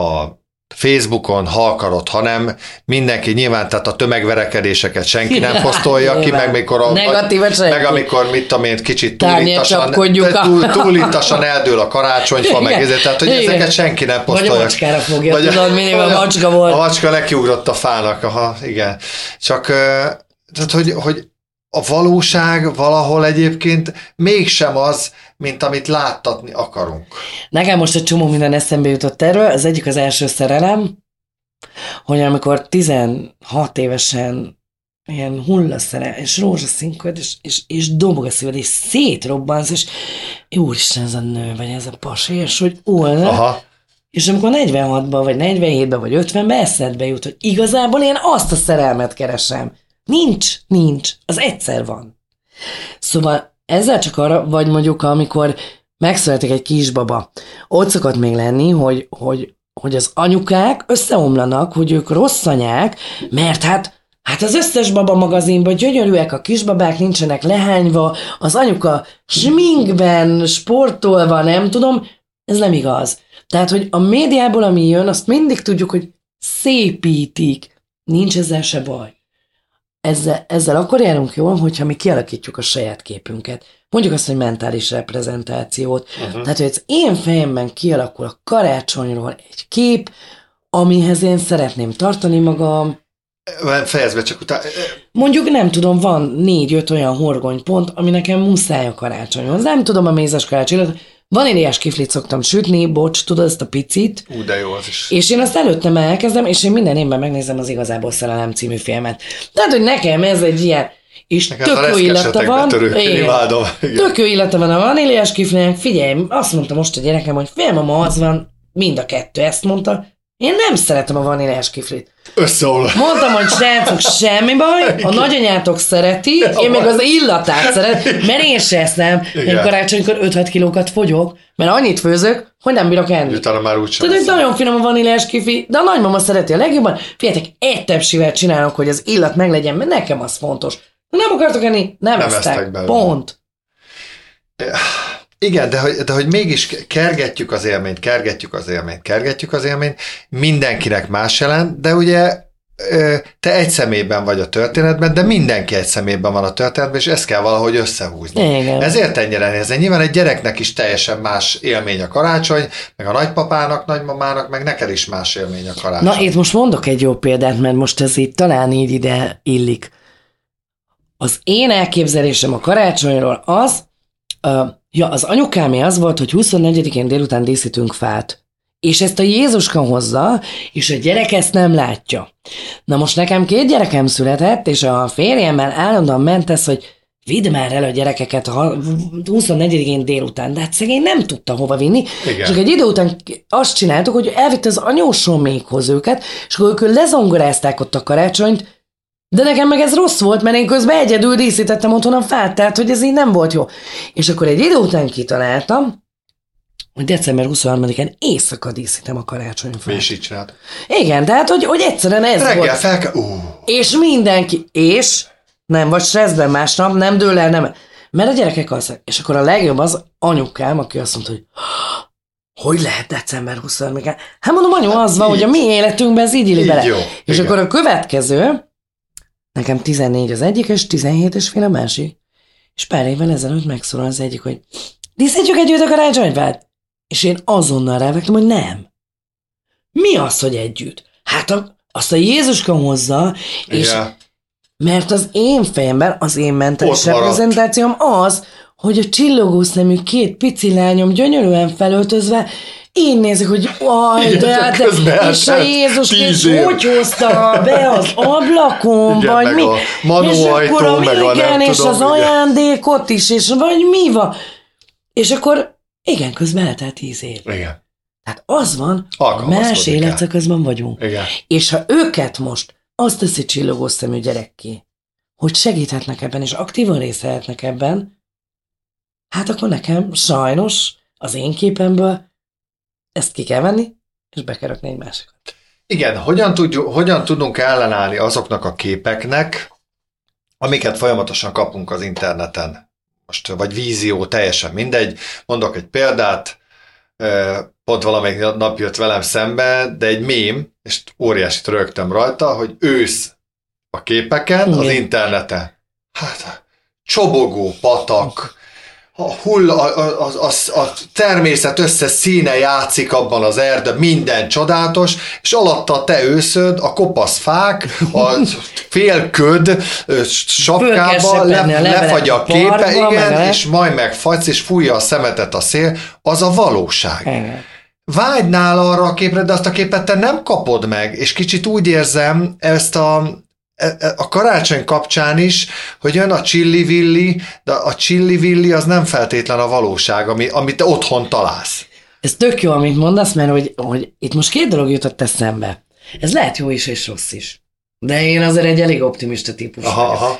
a Facebookon, ha akarod, ha nem, mindenki nyilván, tehát a tömegverekedéseket senki nem posztolja ki, meg mikor a, meg amikor, mit tudom én, kicsit a- túl, túlítasan eldől a karácsonyfa, meg ezért, tehát hogy Igen. ezeket senki nem Vagy a posztolja. macskára fogja, tudod, mindig a macska volt. A macska nekiugrott a fának, aha, igen. Csak, tehát, hogy, hogy a valóság valahol egyébként mégsem az, mint amit láttatni akarunk. Nekem most egy csomó minden eszembe jutott erről. Az egyik az első szerelem, hogy amikor 16 évesen ilyen hullaszere, és rózsaszínköd, és, és, és dobog a szíved, és szétrobbansz, és úristen, ez a nő, vagy ez a pasi, és hogy ulna, Aha. és amikor 46-ban, vagy 47-ben, vagy 50-ben eszedbe jut, hogy igazából én azt a szerelmet keresem. Nincs, nincs, az egyszer van. Szóval ezzel csak arra, vagy mondjuk amikor megszületik egy kisbaba, ott szokott még lenni, hogy, hogy, hogy az anyukák összeomlanak, hogy ők rossz anyák, mert hát Hát az összes baba magazinban gyönyörűek a kisbabák, nincsenek lehányva, az anyuka sminkben, sportolva, nem tudom, ez nem igaz. Tehát, hogy a médiából, ami jön, azt mindig tudjuk, hogy szépítik. Nincs ezzel se baj. Ezzel, ezzel akkor járunk jól, hogyha mi kialakítjuk a saját képünket. Mondjuk azt, hogy mentális reprezentációt. Uh-huh. Tehát, hogy az én fejemben kialakul a karácsonyról egy kép, amihez én szeretném tartani magam, Fejezve csak utána. Mondjuk nem tudom, van négy-öt olyan horgonypont, ami nekem muszáj a karácsonyhoz. Nem tudom a mézes karácsonyot. Vaníliás kiflit szoktam sütni, bocs, tudod ezt a picit. Ú, de jó az is. És én azt előttem elkezdem, és én minden évben megnézem az Igazából Szerelem című filmet. Tehát, hogy nekem ez egy ilyen, és Nekem tök jó illata van. törők, én Igen. imádom. Igen. Tök jó illata van a vaníliás kiflinek. Figyelj, azt mondta most a gyerekem, hogy félmama az van, mind a kettő ezt mondta. Én nem szeretem a vaníliás kiflit. Összeomlott. Mondtam, hogy srácok, semmi baj, a nagyanyátok szereti, én meg az illatát szeretem, mert én se eszem, én karácsonykor 5-6 kilókat fogyok, mert annyit főzök, hogy nem bírok enni. Utána már úgy. Tudod, hogy nagyon finom a vaníliás kifi, de a nagymama szereti a legjobban. Figyeljetek, egy tepsivel csinálok, hogy az illat meglegyen, mert nekem az fontos. Ha nem akartok enni, nem, Nem esztek. Pont. Igen, de hogy, de hogy mégis kergetjük az élményt, kergetjük az élményt, kergetjük az élményt, mindenkinek más jelent, de ugye te egy személyben vagy a történetben, de mindenki egy személyben van a történetben, és ezt kell valahogy összehúzni. Igen. Ezért ennyire nehéz. Nyilván egy gyereknek is teljesen más élmény a karácsony, meg a nagypapának, nagymamának, meg neked is más élmény a karácsony. Na, itt most mondok egy jó példát, mert most ez itt talán így ide illik. Az én elképzelésem a karácsonyról az, ja, az anyukámé az volt, hogy 24-én délután díszítünk fát. És ezt a Jézuska hozza, és a gyerek ezt nem látja. Na most nekem két gyerekem született, és a férjemmel állandóan ment ez, hogy vidd már el a gyerekeket a 24-én délután, de hát szegény nem tudta hova vinni. Igen. Csak egy idő után azt csináltuk, hogy elvitte az anyósomékhoz őket, és akkor ők lezongorázták ott a karácsonyt, de nekem meg ez rossz volt, mert én közben egyedül díszítettem otthon a fát, tehát hogy ez így nem volt jó. És akkor egy idő után kitaláltam, hogy december 23-án éjszaka díszítem a karácsonyfát. Így csinált. Igen, tehát hogy, hogy egyszerűen ez Reggel volt. fel kell... Ú, És mindenki, és nem vagy stresszben másnap, nem dől el, nem. Mert a gyerekek alszanak. És akkor a legjobb az anyukám, aki azt mondta, hogy hogy lehet december 23-án? Hát mondom, anyu, az van, hogy a mi életünkben ez így illik bele. jó, És igen. akkor a következő, nekem 14 az egyik, és 17 és fél a másik. És pár évvel ezelőtt megszólal az egyik, hogy díszítjük együtt a karácsonyfát? És én azonnal rávettem, hogy nem. Mi az, hogy együtt? Hát a, azt a Jézuska hozza, és igen. mert az én fejemben, az én mentális reprezentációm az, hogy a csillogó szemű két pici lányom gyönyörűen felöltözve én nézik, hogy aj, Igen, de, hát, és a eltelt Jézus év. hogy hozta be az ablakon, Igen, vagy mi? a és akkor a, meg a igen, és tudom, az igen. ajándékot is, és vagy mi van? És akkor, igen, közben eltelt tíz év. Igen. Tehát az van, Alkalmazkodik más életszakaszban vagyunk. Igen. És ha őket most azt teszi csillogó szemű gyerekké, hogy segíthetnek ebben, és aktívan részt vehetnek ebben, hát akkor nekem sajnos az én képemből ezt ki kell venni, és be kell rakni egy másikat. Igen, hogyan, tudjuk, hogyan tudunk ellenállni azoknak a képeknek, amiket folyamatosan kapunk az interneten? Most, vagy vízió, teljesen mindegy. Mondok egy példát, pont valamelyik nap jött velem szembe, de egy mém, és óriásit rögtem rajta, hogy ősz a képeken az Igen. interneten. Hát, csobogó patak, a, hull, a, a, a, a, természet összes színe játszik abban az erdő, minden csodálatos, és alatta a te őszöd, a kopasz fák, a félköd sapkába, le, a lefagy a képe, meg igen, a- és majd megfagysz, és fújja a szemetet a szél, az a valóság Igen. vágynál arra a képre, de azt a képet te nem kapod meg, és kicsit úgy érzem ezt a, a karácsony kapcsán is, hogy jön a csillivilli, de a csillivilli az nem feltétlen a valóság, ami, amit te otthon találsz. Ez tök jó, amit mondasz, mert hogy, hogy itt most két dolog jutott eszembe. Ez lehet jó is és rossz is. De én azért egy elég optimista típus Aha, vagyok. aha.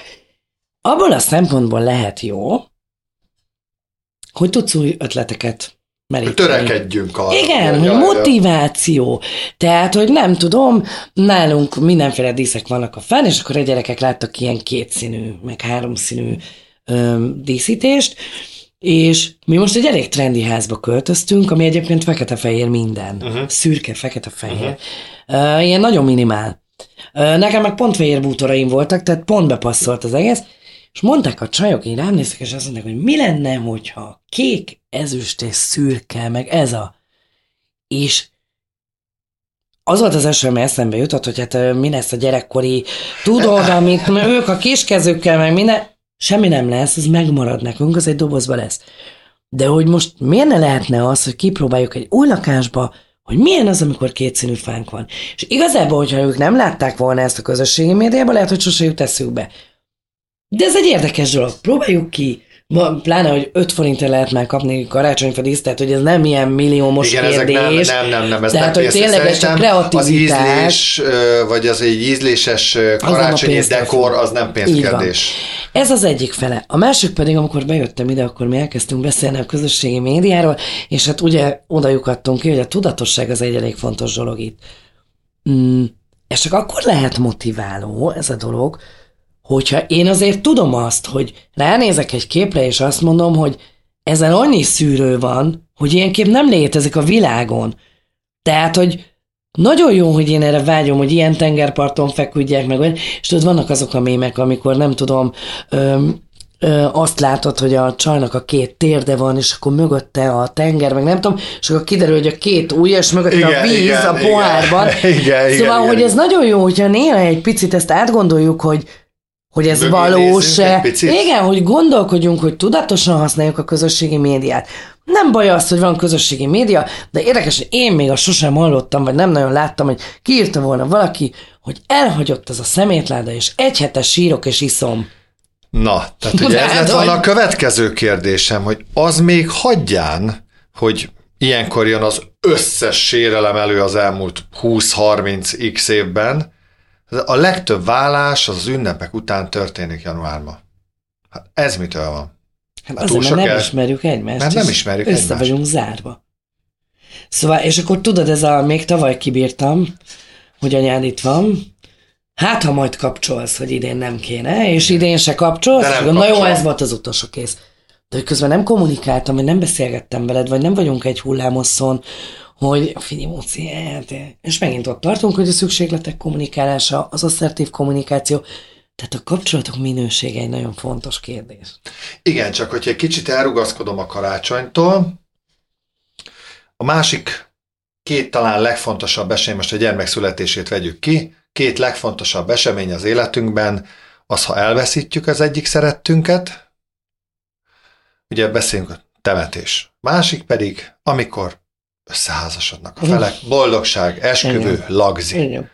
Abból a szempontból lehet jó, hogy tudsz új ötleteket meríteni. Törekedjünk arra. Igen, hogy motiváció. Tehát, hogy nem tudom, nálunk mindenféle díszek vannak a fán, és akkor a gyerekek láttak ilyen kétszínű, meg háromszínű öm, díszítést, és mi most egy elég trendi házba költöztünk, ami egyébként fekete-fehér minden. Uh-huh. Szürke, fekete-fehér. Uh-huh. Uh, ilyen nagyon minimál. Uh, nekem meg pont fehér bútoraim voltak, tehát pont bepasszolt az egész, és mondták a csajok, én rám néztek, és azt mondták, hogy mi lenne, hogyha kék, ezüst és szürke, meg ez a... És az volt az első, ami eszembe jutott, hogy hát mi lesz a gyerekkori, tudod, amit ők a kiskezükkel, meg minden, semmi nem lesz, ez megmarad nekünk, az egy dobozba lesz. De hogy most miért ne lehetne az, hogy kipróbáljuk egy új lakásba, hogy milyen az, amikor kétszínű fánk van. És igazából, hogyha ők nem látták volna ezt a közösségi médiában, lehet, hogy sose jut eszükbe. De ez egy érdekes dolog. Próbáljuk ki. Ma, pláne, hogy 5 forintért lehet már kapni karácsonyfa díszt, tehát hogy ez nem ilyen milliómos Igen, ezek kérdés. nem, nem, nem, nem, ez Tehát, nem hogy tényleg ez csak Szerintem Az kreativitás. ízlés, vagy az egy ízléses a karácsonyi pénztől dekor, az nem pénzkérdés. Ez az egyik fele. A másik pedig, amikor bejöttem ide, akkor mi elkezdtünk beszélni a közösségi médiáról, és hát ugye oda lyukadtunk ki, hogy a tudatosság az egy elég fontos dolog itt. Mm, és csak akkor lehet motiváló ez a dolog, hogyha én azért tudom azt, hogy ránézek egy képre, és azt mondom, hogy ezen annyi szűrő van, hogy ilyen kép nem létezik a világon. Tehát, hogy nagyon jó, hogy én erre vágyom, hogy ilyen tengerparton feküdjek meg, és tudod, vannak azok a mémek, amikor nem tudom, öm, ö, azt látod, hogy a csajnak a két térde van, és akkor mögötte a tenger, meg nem tudom, és akkor kiderül, hogy a két ujja, és mögötte Igen, a víz igen, a pohárban. igen. Igen, szóval, igen, hogy ez igen. nagyon jó, hogyha néha egy picit ezt átgondoljuk, hogy hogy ez valós. Igen, hogy gondolkodjunk, hogy tudatosan használjuk a közösségi médiát. Nem baj az, hogy van közösségi média, de érdekes, hogy én még azt sosem hallottam, vagy nem nagyon láttam, hogy kiírta volna valaki, hogy elhagyott ez a szemétláda, és egy hete sírok és iszom. Na, tehát ugye ez hát, lett volna hogy- a következő kérdésem, hogy az még hagyján, hogy ilyenkor jön az összes sérelem elő az elmúlt 20-30 x évben, a legtöbb vállás az, ünnepek után történik januárban. Hát ez mitől van? Hát Hát túl azért, mert nem el- ismerjük egymást. Mert nem ismerjük össze egymást. vagyunk zárva. Szóval, és akkor tudod, ez a, még tavaly kibírtam, hogy anyád itt van, hát ha majd kapcsolsz, hogy idén nem kéne, és idén se kapcsolsz, De nem akkor, na jó, kapcsol. ez volt az utolsó kész. De hogy közben nem kommunikáltam, vagy nem beszélgettem veled, vagy nem vagyunk egy hullámosszon, hogy figyelj, Móci, hát, és megint ott tartunk, hogy a szükségletek kommunikálása, az asszertív kommunikáció, tehát a kapcsolatok minősége egy nagyon fontos kérdés. Igen, csak hogyha egy kicsit elrugaszkodom a karácsonytól, a másik két talán legfontosabb esemény, most a gyermek születését vegyük ki, két legfontosabb esemény az életünkben, az, ha elveszítjük az egyik szerettünket, ugye beszélünk a temetés. Másik pedig, amikor összeházasodnak a felek, boldogság, esküvő, Igen. lagzi. Igen.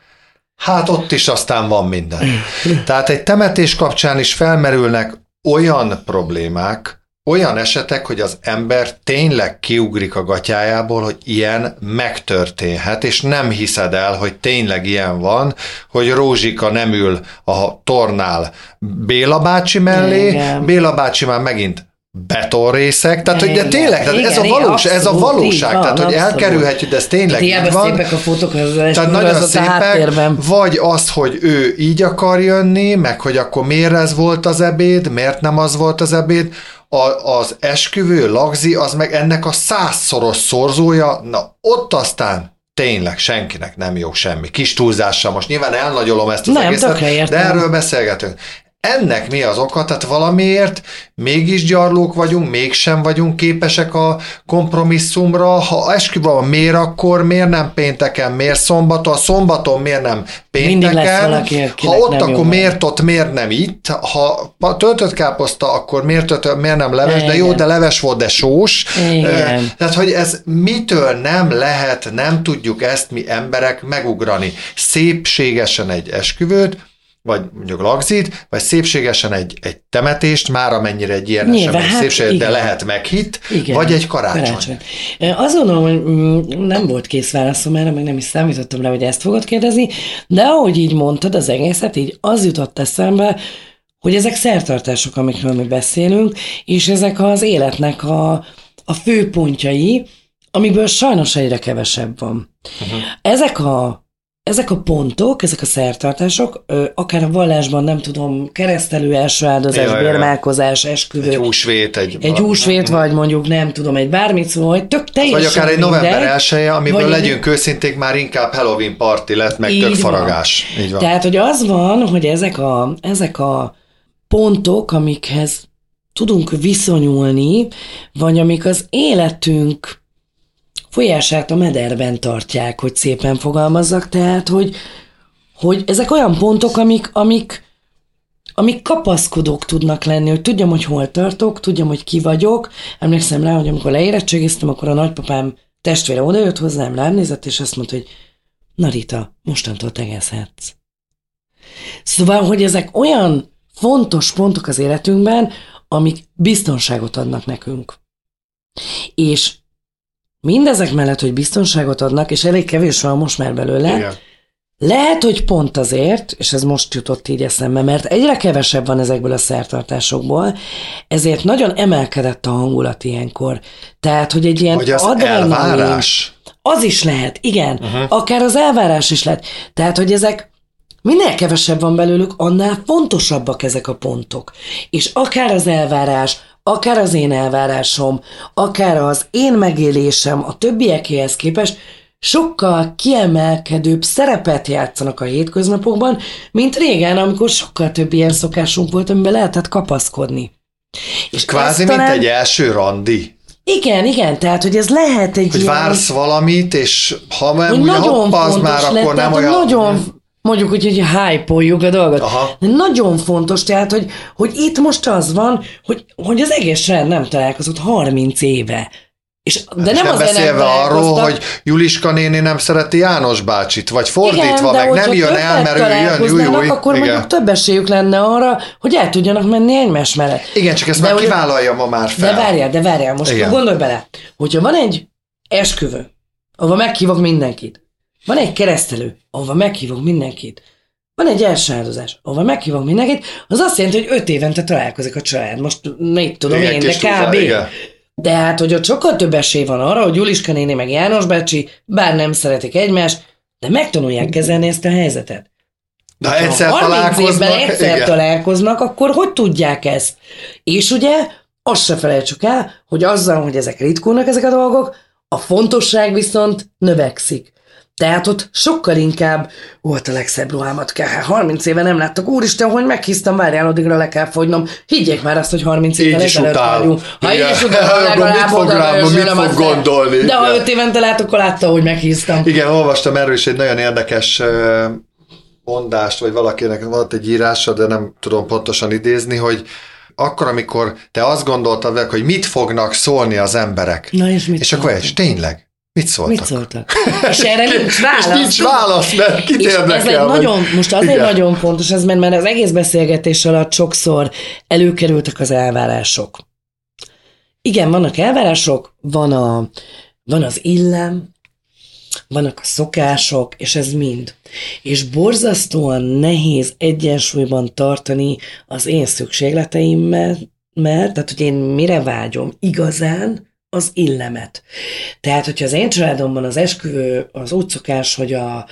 Hát ott is aztán van minden. Tehát egy temetés kapcsán is felmerülnek olyan problémák, olyan esetek, hogy az ember tényleg kiugrik a gatyájából, hogy ilyen megtörténhet, és nem hiszed el, hogy tényleg ilyen van, hogy Rózsika nem ül a tornál Béla bácsi mellé, Igen. Béla bácsi már megint betonrészek, tehát hogy de Igen. tényleg, tehát ez a Igen, valós, ez a valóság, van, tehát hogy abszolút. elkerülhetjük, de ez tényleg így van. szépek a fotók, az Tehát nagyon az a szépek, háttérben. vagy az, hogy ő így akar jönni, meg hogy akkor miért ez volt az ebéd, miért nem az volt az ebéd, a, az esküvő, lagzi, az meg ennek a százszoros szorzója, na ott aztán tényleg senkinek nem jó semmi. Kis túlzással most nyilván elnagyolom ezt az Nem, egészet, de erről beszélgetünk. Ennek mi az oka? Tehát valamiért mégis gyarlók vagyunk, mégsem vagyunk képesek a kompromisszumra. Ha esküvő van, miért akkor, miért nem pénteken, miért szombaton, a szombaton miért nem pénteken, valaki, ha ott, akkor van. miért ott, miért nem itt, ha töltött káposzta, akkor miért, töltött, miért nem leves, de jó, de leves volt, de sós. Igen. Tehát, hogy ez mitől nem lehet, nem tudjuk ezt mi emberek megugrani. Szépségesen egy esküvőt, vagy mondjuk lagzit, vagy szépségesen egy, egy temetést, már amennyire egy ilyen Nyilván, esemény hát szépség, de lehet meghitt, Igen. vagy egy karácsony. karácsony. Azt gondolom, hogy mm, nem volt kész válaszom erre, meg nem is számítottam rá, hogy ezt fogod kérdezni, de ahogy így mondtad az egészet, így az jutott eszembe, hogy ezek szertartások, amikről mi beszélünk, és ezek az életnek a, a főpontjai, amiből sajnos egyre kevesebb van. Uh-huh. Ezek a ezek a pontok, ezek a szertartások, akár a vallásban, nem tudom, keresztelő első áldozás, ja, bérmálkozás, esküvő. Egy húsvét, egy... Egy húsvét, vagy mondjuk nem tudom, egy bármit szó, vagy tök teljesen Vagy akár egy november elsője, amiből legyünk egy... őszinték, már inkább Halloween party lett, meg tök faragás. Így van. Tehát, hogy az van, hogy ezek a, ezek a pontok, amikhez tudunk viszonyulni, vagy amik az életünk folyását a mederben tartják, hogy szépen fogalmazzak, tehát, hogy, hogy ezek olyan pontok, amik, amik, amik kapaszkodók tudnak lenni, hogy tudjam, hogy hol tartok, tudjam, hogy ki vagyok. Emlékszem rá, hogy amikor leérettségiztem, akkor a nagypapám testvére odajött hozzám, rám nézett, és azt mondta, hogy na Rita, mostantól tegezhetsz. Szóval, hogy ezek olyan fontos pontok az életünkben, amik biztonságot adnak nekünk. És mindezek mellett, hogy biztonságot adnak, és elég kevés van most már belőle, Igen. lehet, hogy pont azért, és ez most jutott így eszembe, mert egyre kevesebb van ezekből a szertartásokból, ezért nagyon emelkedett a hangulat ilyenkor. Tehát, hogy egy ilyen az adrenalin, elvárás. Az is lehet, igen. Uh-huh. Akár az elvárás is lehet. Tehát, hogy ezek Minél kevesebb van belőlük, annál fontosabbak ezek a pontok. És akár az elvárás, akár az én elvárásom, akár az én megélésem a többiekéhez képest sokkal kiemelkedőbb szerepet játszanak a hétköznapokban, mint régen, amikor sokkal több ilyen szokásunk volt, amiben lehetett kapaszkodni. És Kvázi, talán... mint egy első randi. Igen, igen, tehát, hogy ez lehet egy Hogy ilyen... vársz valamit, és ha nem úgy hopp, az már akkor nem olyan... Nagyon mondjuk úgy, hogy hype a dolgot. Aha. De nagyon fontos, tehát, hogy, hogy itt most az van, hogy, hogy az egész rend nem találkozott 30 éve. És, de és nem, nem beszélve nem arról, hogy Juliska néni nem szereti János bácsit, vagy fordítva, igen, meg nem jön el, mert ő jön, júj, júj. akkor igen. mondjuk több esélyük lenne arra, hogy el tudjanak menni egymás mellett. Igen, csak ezt de már hogy, kivállalja ma már fel. De várjál, de várjál, most igen. gondolj bele, hogyha van egy esküvő, ahol meghívok mindenkit, van egy keresztelő, ahova meghívok mindenkit. Van egy első áldozás, ahova meghívok mindenkit, az azt jelenti, hogy öt évente találkozik a család. Most mit tudom igen, én, de kb. De hát, hogy ott sokkal több esély van arra, hogy Juliska néni meg János bácsi, bár nem szeretik egymást, de megtanulják kezelni ezt a helyzetet. De ha egyszer találkoznak, egyszer igen. találkoznak, akkor hogy tudják ezt? És ugye azt se felejtsük el, hogy azzal, hogy ezek ritkulnak ezek a dolgok, a fontosság viszont növekszik. Tehát ott sokkal inkább volt a legszebb ruhámat kell. 30 éve nem láttak. Úristen, hogy meghisztam, várjál, addigra le kell fogynom. Higgyék már azt, hogy 30 éve ezelőtt vagyunk. Ha így is utál, legalább mit fog, rám, mit fog gondolni? De ha 5 évente látok, akkor látta, hogy meghisztam. Igen, olvastam erről is egy nagyon érdekes mondást, vagy valakinek volt egy írása, de nem tudom pontosan idézni, hogy akkor, amikor te azt gondoltad, hogy mit fognak szólni az emberek. Na és mit És akkor és tényleg, Mit szóltak? Mit szóltak? És erre nincs válasz. És nincs válasz, mert kit és ez egy nagyon, most azért Igen. nagyon fontos ez, mert, mert az egész beszélgetés alatt sokszor előkerültek az elvárások. Igen, vannak elvárások, van, a, van az illem, vannak a szokások, és ez mind. És borzasztóan nehéz egyensúlyban tartani az én szükségleteimmel, mert, tehát hogy én mire vágyom igazán, az illemet. Tehát, hogyha az én családomban az esküvő, az úgy szokás, hogy a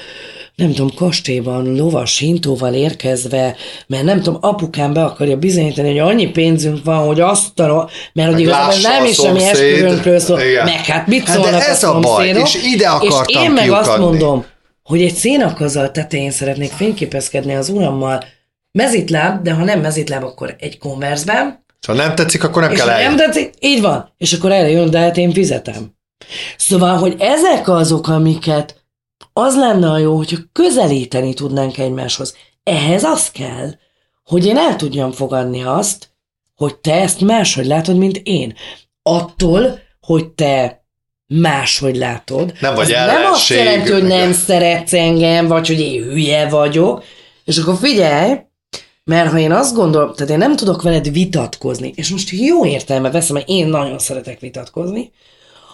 nem tudom, kastélyban lovas hintóval érkezve, mert nem tudom, apukám be akarja bizonyítani, hogy annyi pénzünk van, hogy azt a, mert hogy igazából nem is semmi esküvőnkről szól, Igen. meg hát mit hát szólnak ez a, a baj, és ide akartam És én meg kiukadni. azt mondom, hogy egy szénakazal tetején szeretnék fényképezkedni az urammal, mezitláb, de ha nem mezitláb, akkor egy konverzben, ha nem tetszik, akkor nem és kell eljönni. nem tetszik, így van. És akkor erre jön, de hát én fizetem. Szóval, hogy ezek azok, amiket az lenne a jó, hogyha közelíteni tudnánk egymáshoz. Ehhez az kell, hogy én el tudjam fogadni azt, hogy te ezt máshogy látod, mint én. Attól, hogy te máshogy látod. Nem vagy Nem azt jelenti, hogy nem szeretsz engem, vagy hogy én hülye vagyok. És akkor figyelj, mert ha én azt gondolom, tehát én nem tudok veled vitatkozni, és most jó értelme veszem, mert én nagyon szeretek vitatkozni,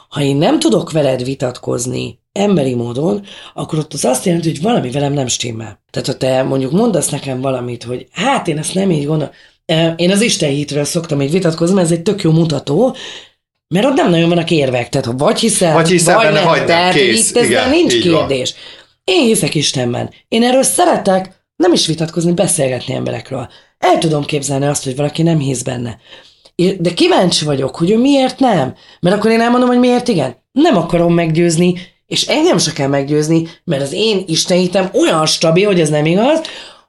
ha én nem tudok veled vitatkozni emberi módon, akkor ott az azt jelenti, hogy valami velem nem stimmel. Tehát ha te mondjuk mondasz nekem valamit, hogy hát én ezt nem így gondolom, én az Isten hitről szoktam így vitatkozni, mert ez egy tök jó mutató, Mert ott nem nagyon vannak érvek, tehát ha vagy hiszel, Vagy hiszel benne, vagy nem. tehát Kész. itt ezzel Igen, nincs így van. kérdés. Én hiszek Istenben. Én erről szeretek nem is vitatkozni, beszélgetni emberekről. El tudom képzelni azt, hogy valaki nem hisz benne. De kíváncsi vagyok, hogy ő miért nem. Mert akkor én elmondom, hogy miért igen. Nem akarom meggyőzni, és engem se kell meggyőzni, mert az én istenítem olyan stabil, hogy ez nem igaz,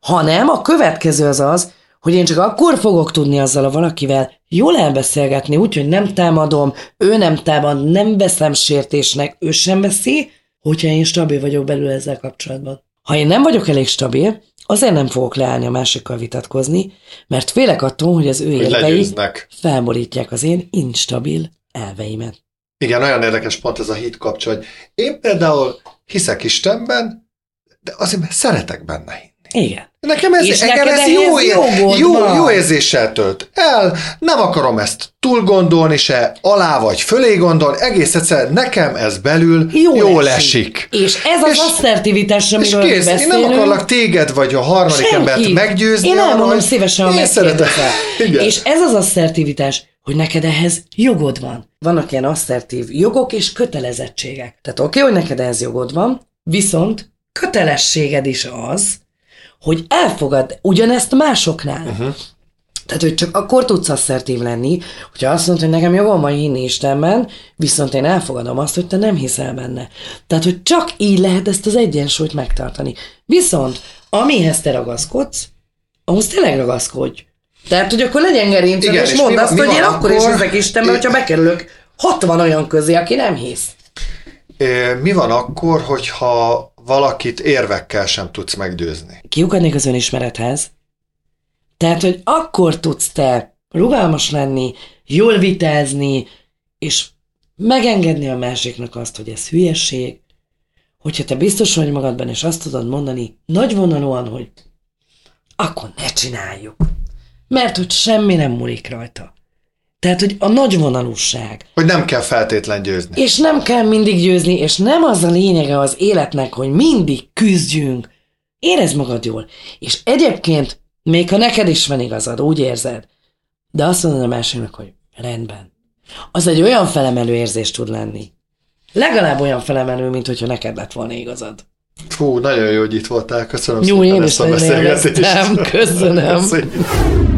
hanem a következő az az, hogy én csak akkor fogok tudni azzal a valakivel jól elbeszélgetni, úgyhogy nem támadom, ő nem támad, nem veszem sértésnek, ő sem veszi, hogyha én stabil vagyok belül ezzel kapcsolatban. Ha én nem vagyok elég stabil, azért nem fogok leállni a másikkal vitatkozni, mert félek attól, hogy az ő Hogy érvei legyőznek. felborítják az én instabil elveimet. Igen, olyan érdekes pont ez a hit kapcsolat. hogy Én például hiszek Istenben, de azért mert szeretek benne hinni. Igen. Nekem ez, És neked ez jó, jó, van. jó érzéssel tölt el, nem akarom ezt túl gondolni se, alá vagy fölé gondolni, egész egyszerűen nekem ez belül Jó jól esik. esik. És ez az És- asszertivitás, És amiről kész, én nem akarlak téged vagy a harmadik Senkit. embert meggyőzni. Én elmondom szívesen, én szeretem. És ez az asszertivitás, hogy neked ehhez jogod van. Vannak ilyen asszertív jogok és kötelezettségek. Tehát oké, hogy neked ehhez jogod van, viszont kötelességed is az, hogy elfogad ugyanezt másoknál. Uh-huh. Tehát, hogy csak akkor tudsz asszertív lenni, hogyha azt mondod, hogy nekem jogom van hinni Istenben, viszont én elfogadom azt, hogy te nem hiszel benne. Tehát, hogy csak így lehet ezt az egyensúlyt megtartani. Viszont, amihez te ragaszkodsz, ahhoz tényleg ragaszkodj. Tehát, hogy akkor legyen gerinced, és mondd mi- azt, mi hogy én akkor is hiszek Istenben, hogyha bekerülök 60 olyan közé, aki nem hisz. Mi van akkor, hogyha valakit érvekkel sem tudsz meggyőzni? kiukadnék az önismerethez. Tehát, hogy akkor tudsz te rugalmas lenni, jól vitázni, és megengedni a másiknak azt, hogy ez hülyeség, hogyha te biztos vagy magadban, és azt tudod mondani nagyvonalúan, hogy akkor ne csináljuk. Mert hogy semmi nem múlik rajta. Tehát, hogy a nagyvonalúság, Hogy nem kell feltétlen győzni. és nem kell mindig győzni, és nem az a lényege az életnek, hogy mindig küzdjünk. Érezd magad jól. És egyébként, még ha neked is van igazad, úgy érzed, de azt mondod a másiknak, hogy rendben. Az egy olyan felemelő érzés tud lenni. Legalább olyan felemelő, mint hogyha neked lett volna igazad. Fú, nagyon jó, hogy itt voltál. Köszönöm Jó, szépen én is ezt a beszélgetést. Köszönöm. Köszönjük.